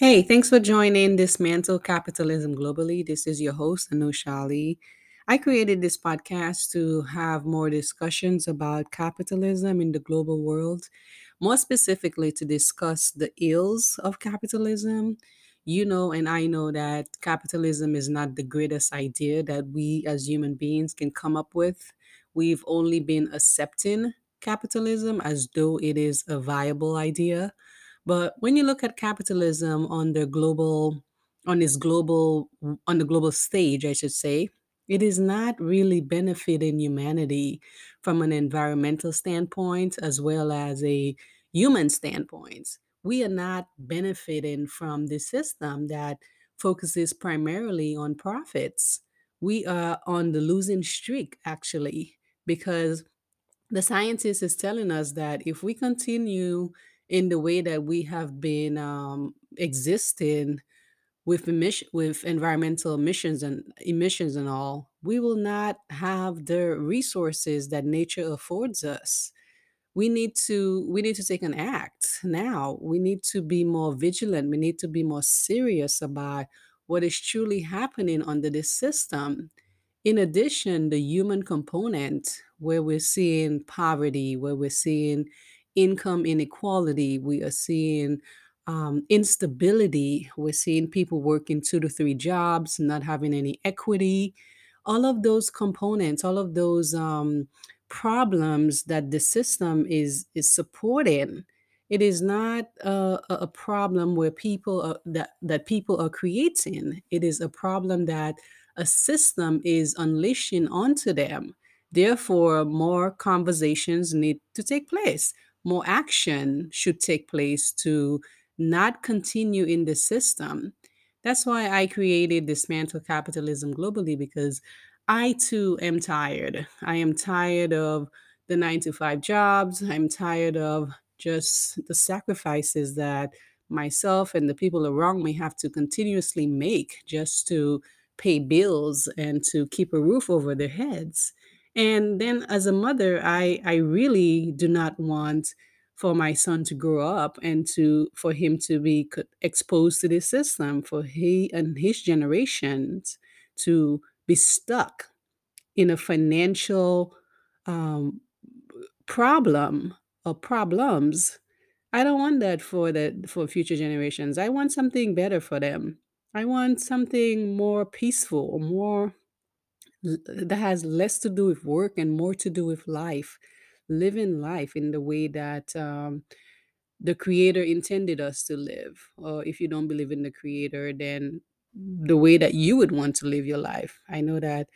Hey, thanks for joining Dismantle Capitalism Globally. This is your host, Anushali. I created this podcast to have more discussions about capitalism in the global world, more specifically to discuss the ills of capitalism. You know, and I know that capitalism is not the greatest idea that we as human beings can come up with. We've only been accepting capitalism as though it is a viable idea but when you look at capitalism on the global on its global on the global stage, I should say, it is not really benefiting humanity from an environmental standpoint as well as a human standpoint. We are not benefiting from the system that focuses primarily on profits. We are on the losing streak actually because the scientist is telling us that if we continue in the way that we have been um, existing with emission, with environmental emissions and emissions and all, we will not have the resources that nature affords us. We need to we need to take an act now. We need to be more vigilant. We need to be more serious about what is truly happening under this system in addition, the human component, where we're seeing poverty, where we're seeing income inequality, we are seeing um, instability, we're seeing people working two to three jobs, not having any equity. All of those components, all of those um, problems that the system is is supporting. It is not a, a problem where people are, that that people are creating. It is a problem that a system is unleashing onto them. Therefore, more conversations need to take place. More action should take place to not continue in the system. That's why I created Dismantle Capitalism Globally because I too am tired. I am tired of the nine to five jobs. I'm tired of just the sacrifices that myself and the people around me have to continuously make just to pay bills and to keep a roof over their heads. And then as a mother, I I really do not want for my son to grow up and to for him to be exposed to this system for he and his generations to be stuck in a financial um, problem or problems I don't want that for the for future generations. I want something better for them. I want something more peaceful, more that has less to do with work and more to do with life, living life in the way that um, the creator intended us to live. Or if you don't believe in the creator, then the way that you would want to live your life. I know that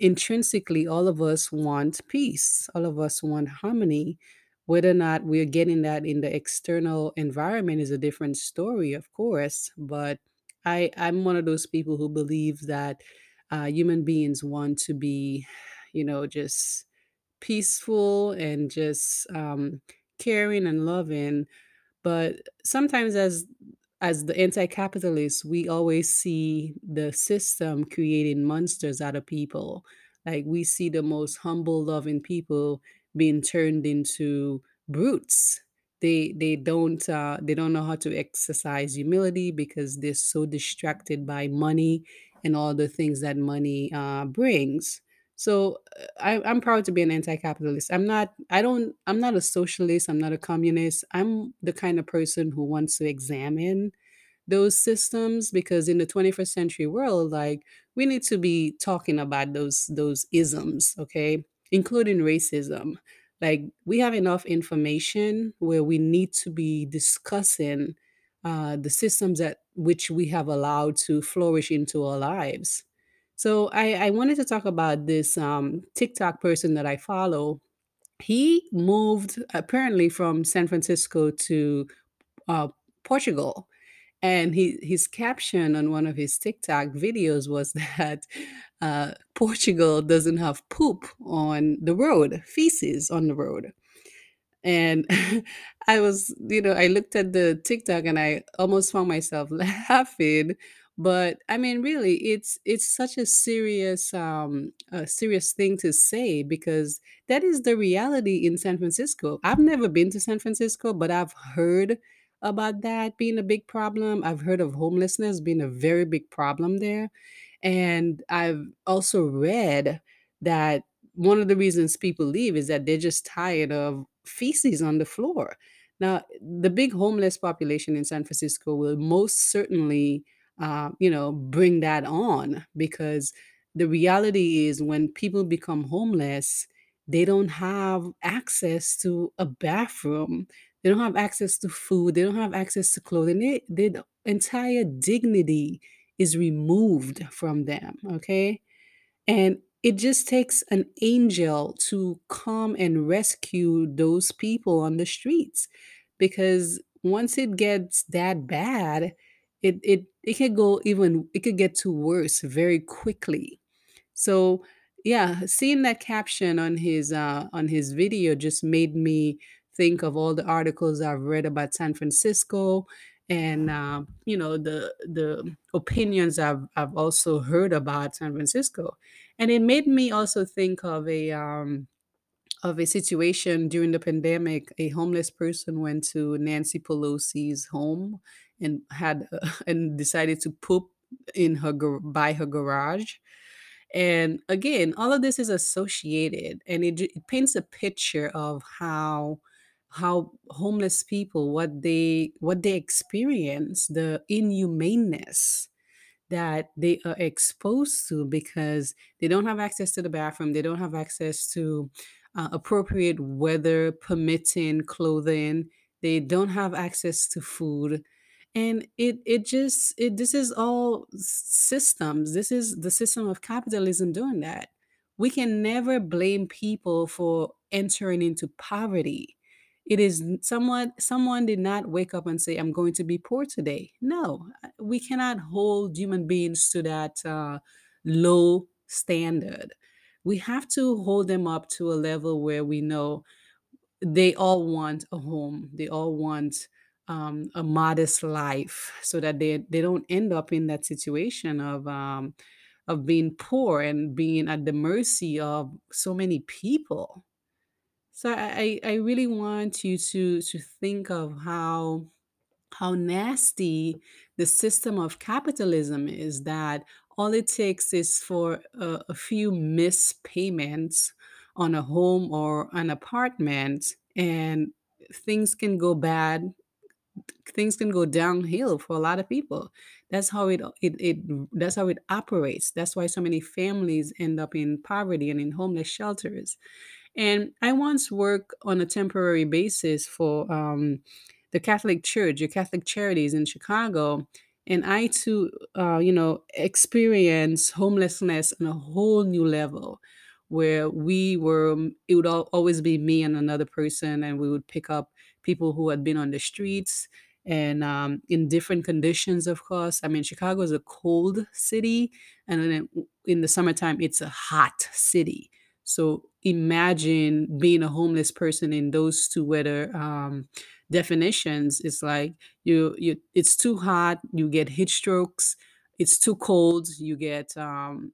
intrinsically all of us want peace all of us want harmony whether or not we're getting that in the external environment is a different story of course but i i'm one of those people who believe that uh, human beings want to be you know just peaceful and just um, caring and loving but sometimes as as the anti-capitalists, we always see the system creating monsters out of people. Like we see the most humble, loving people being turned into brutes. They they don't uh, they don't know how to exercise humility because they're so distracted by money and all the things that money uh, brings. So I, I'm proud to be an anti-capitalist. I'm not. I don't. I'm not a socialist. I'm not a communist. I'm the kind of person who wants to examine those systems because in the 21st century world like we need to be talking about those those isms okay including racism like we have enough information where we need to be discussing uh, the systems that which we have allowed to flourish into our lives so i i wanted to talk about this um, tiktok person that i follow he moved apparently from san francisco to uh, portugal and he, his caption on one of his TikTok videos was that uh, Portugal doesn't have poop on the road, feces on the road. And I was, you know, I looked at the TikTok and I almost found myself laughing. But I mean, really, it's it's such a serious um a serious thing to say because that is the reality in San Francisco. I've never been to San Francisco, but I've heard about that being a big problem. I've heard of homelessness being a very big problem there. And I've also read that one of the reasons people leave is that they're just tired of feces on the floor. Now, the big homeless population in San Francisco will most certainly, uh, you know, bring that on because the reality is when people become homeless, they don't have access to a bathroom. They don't have access to food. They don't have access to clothing. They, they, the entire dignity is removed from them. Okay. And it just takes an angel to come and rescue those people on the streets because once it gets that bad, it it it could go even it could get to worse very quickly. So yeah, seeing that caption on his uh, on his video just made me think of all the articles I've read about San Francisco, and uh, you know the the opinions I've I've also heard about San Francisco, and it made me also think of a um, of a situation during the pandemic. A homeless person went to Nancy Pelosi's home and had and decided to poop in her by her garage and again, all of this is associated and it, it paints a picture of how how homeless people what they what they experience, the inhumaneness that they are exposed to because they don't have access to the bathroom, they don't have access to uh, appropriate weather permitting clothing, they don't have access to food. And it it just it this is all systems. This is the system of capitalism doing that. We can never blame people for entering into poverty. It is someone someone did not wake up and say, "I'm going to be poor today." No, uh, we cannot hold human beings to that uh, low standard. We have to hold them up to a level where we know they all want a home. They all want um, a modest life, so that they they don't end up in that situation of um, of being poor and being at the mercy of so many people. So I, I really want you to to think of how how nasty the system of capitalism is that all it takes is for a, a few missed payments on a home or an apartment and things can go bad things can go downhill for a lot of people. That's how it, it it that's how it operates. That's why so many families end up in poverty and in homeless shelters and I once worked on a temporary basis for um, the Catholic Church, your Catholic Charities in Chicago. And I too, uh, you know, experienced homelessness on a whole new level where we were, um, it would al- always be me and another person, and we would pick up people who had been on the streets and um, in different conditions, of course. I mean, Chicago is a cold city, and then in the summertime, it's a hot city. So imagine being a homeless person in those two weather um, definitions. It's like you you it's too hot, you get heat strokes. It's too cold, you get um,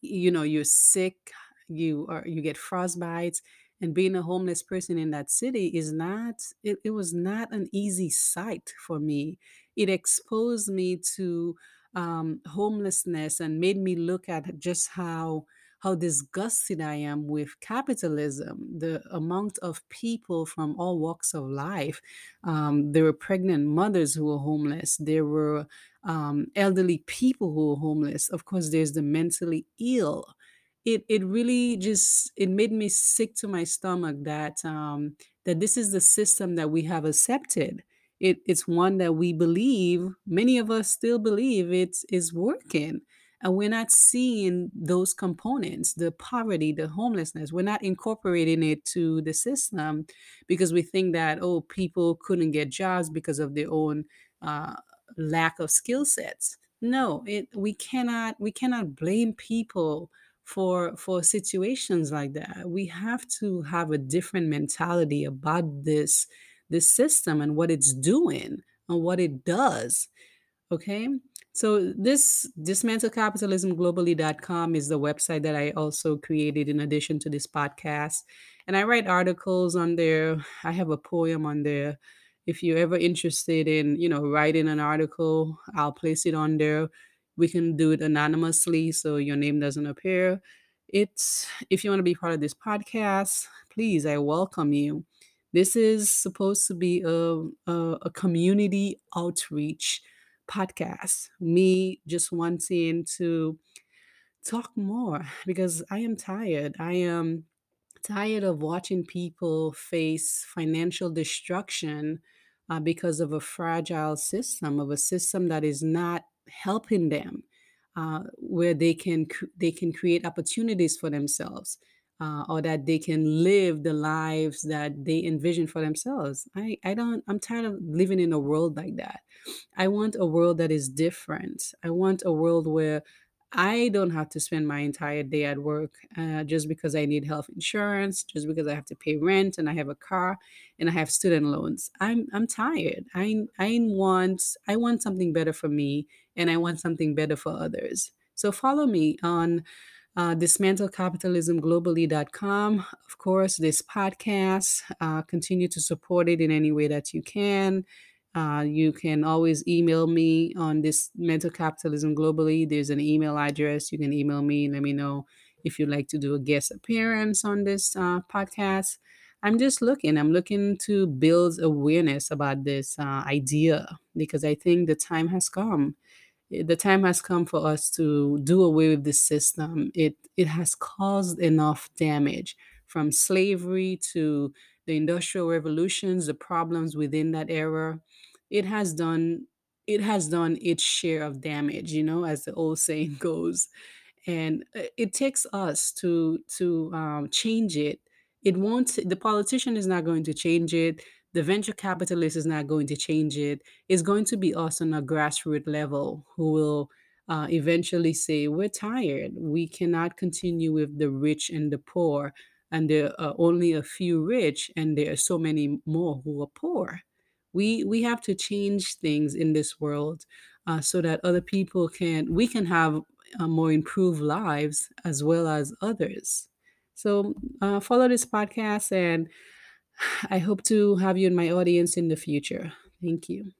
you know you're sick you are you get frostbites and being a homeless person in that city is not it, it was not an easy sight for me it exposed me to um, homelessness and made me look at just how how disgusted i am with capitalism the amount of people from all walks of life um, there were pregnant mothers who were homeless there were um, elderly people who were homeless. Of course, there's the mentally ill. It it really just it made me sick to my stomach that um, that this is the system that we have accepted. It, it's one that we believe many of us still believe it's is working and we're not seeing those components the poverty the homelessness. We're not incorporating it to the system because we think that oh people couldn't get jobs because of their own uh, lack of skill sets. No it we cannot we cannot blame people for for situations like that. We have to have a different mentality about this this system and what it's doing and what it does okay so this dismantlecapitalismglobally.com is the website that i also created in addition to this podcast and i write articles on there i have a poem on there If you're ever interested in, you know, writing an article, I'll place it on there. We can do it anonymously so your name doesn't appear. It's if you want to be part of this podcast, please, I welcome you. This is supposed to be a, a, a community outreach podcast. Me just wanting to talk more because I am tired. I am tired of watching people face financial destruction uh, because of a fragile system, of a system that is not helping them, uh, where they can they can create opportunities for themselves. Uh, or that they can live the lives that they envision for themselves. I, I don't, I'm tired of living in a world like that. I want a world that is different. I want a world where I don't have to spend my entire day at work uh, just because I need health insurance, just because I have to pay rent and I have a car and I have student loans. I'm I'm tired. I I want I want something better for me and I want something better for others. So follow me on uh, dismantlecapitalismglobally.com. Of course, this podcast, uh, continue to support it in any way that you can. Uh, you can always email me on Dismantle Capitalism Globally. There's an email address. You can email me. Let me know if you'd like to do a guest appearance on this uh, podcast. I'm just looking. I'm looking to build awareness about this uh, idea because I think the time has come the time has come for us to do away with this system. It it has caused enough damage from slavery to the industrial revolutions, the problems within that era. It has done it has done its share of damage, you know, as the old saying goes and uh, it takes us to to um, change it it won't the politician is not going to change it the venture capitalist is not going to change it. It's going to be us on a grassroots level who will uh, eventually say we're tired. We cannot continue with the rich and the poor and there are only a few rich and there are so many more who are poor. We we have to change things in this world uh, so that other people can we can have uh, more improved lives as well as others. So, uh, follow this podcast, and I hope to have you in my audience in the future. Thank you.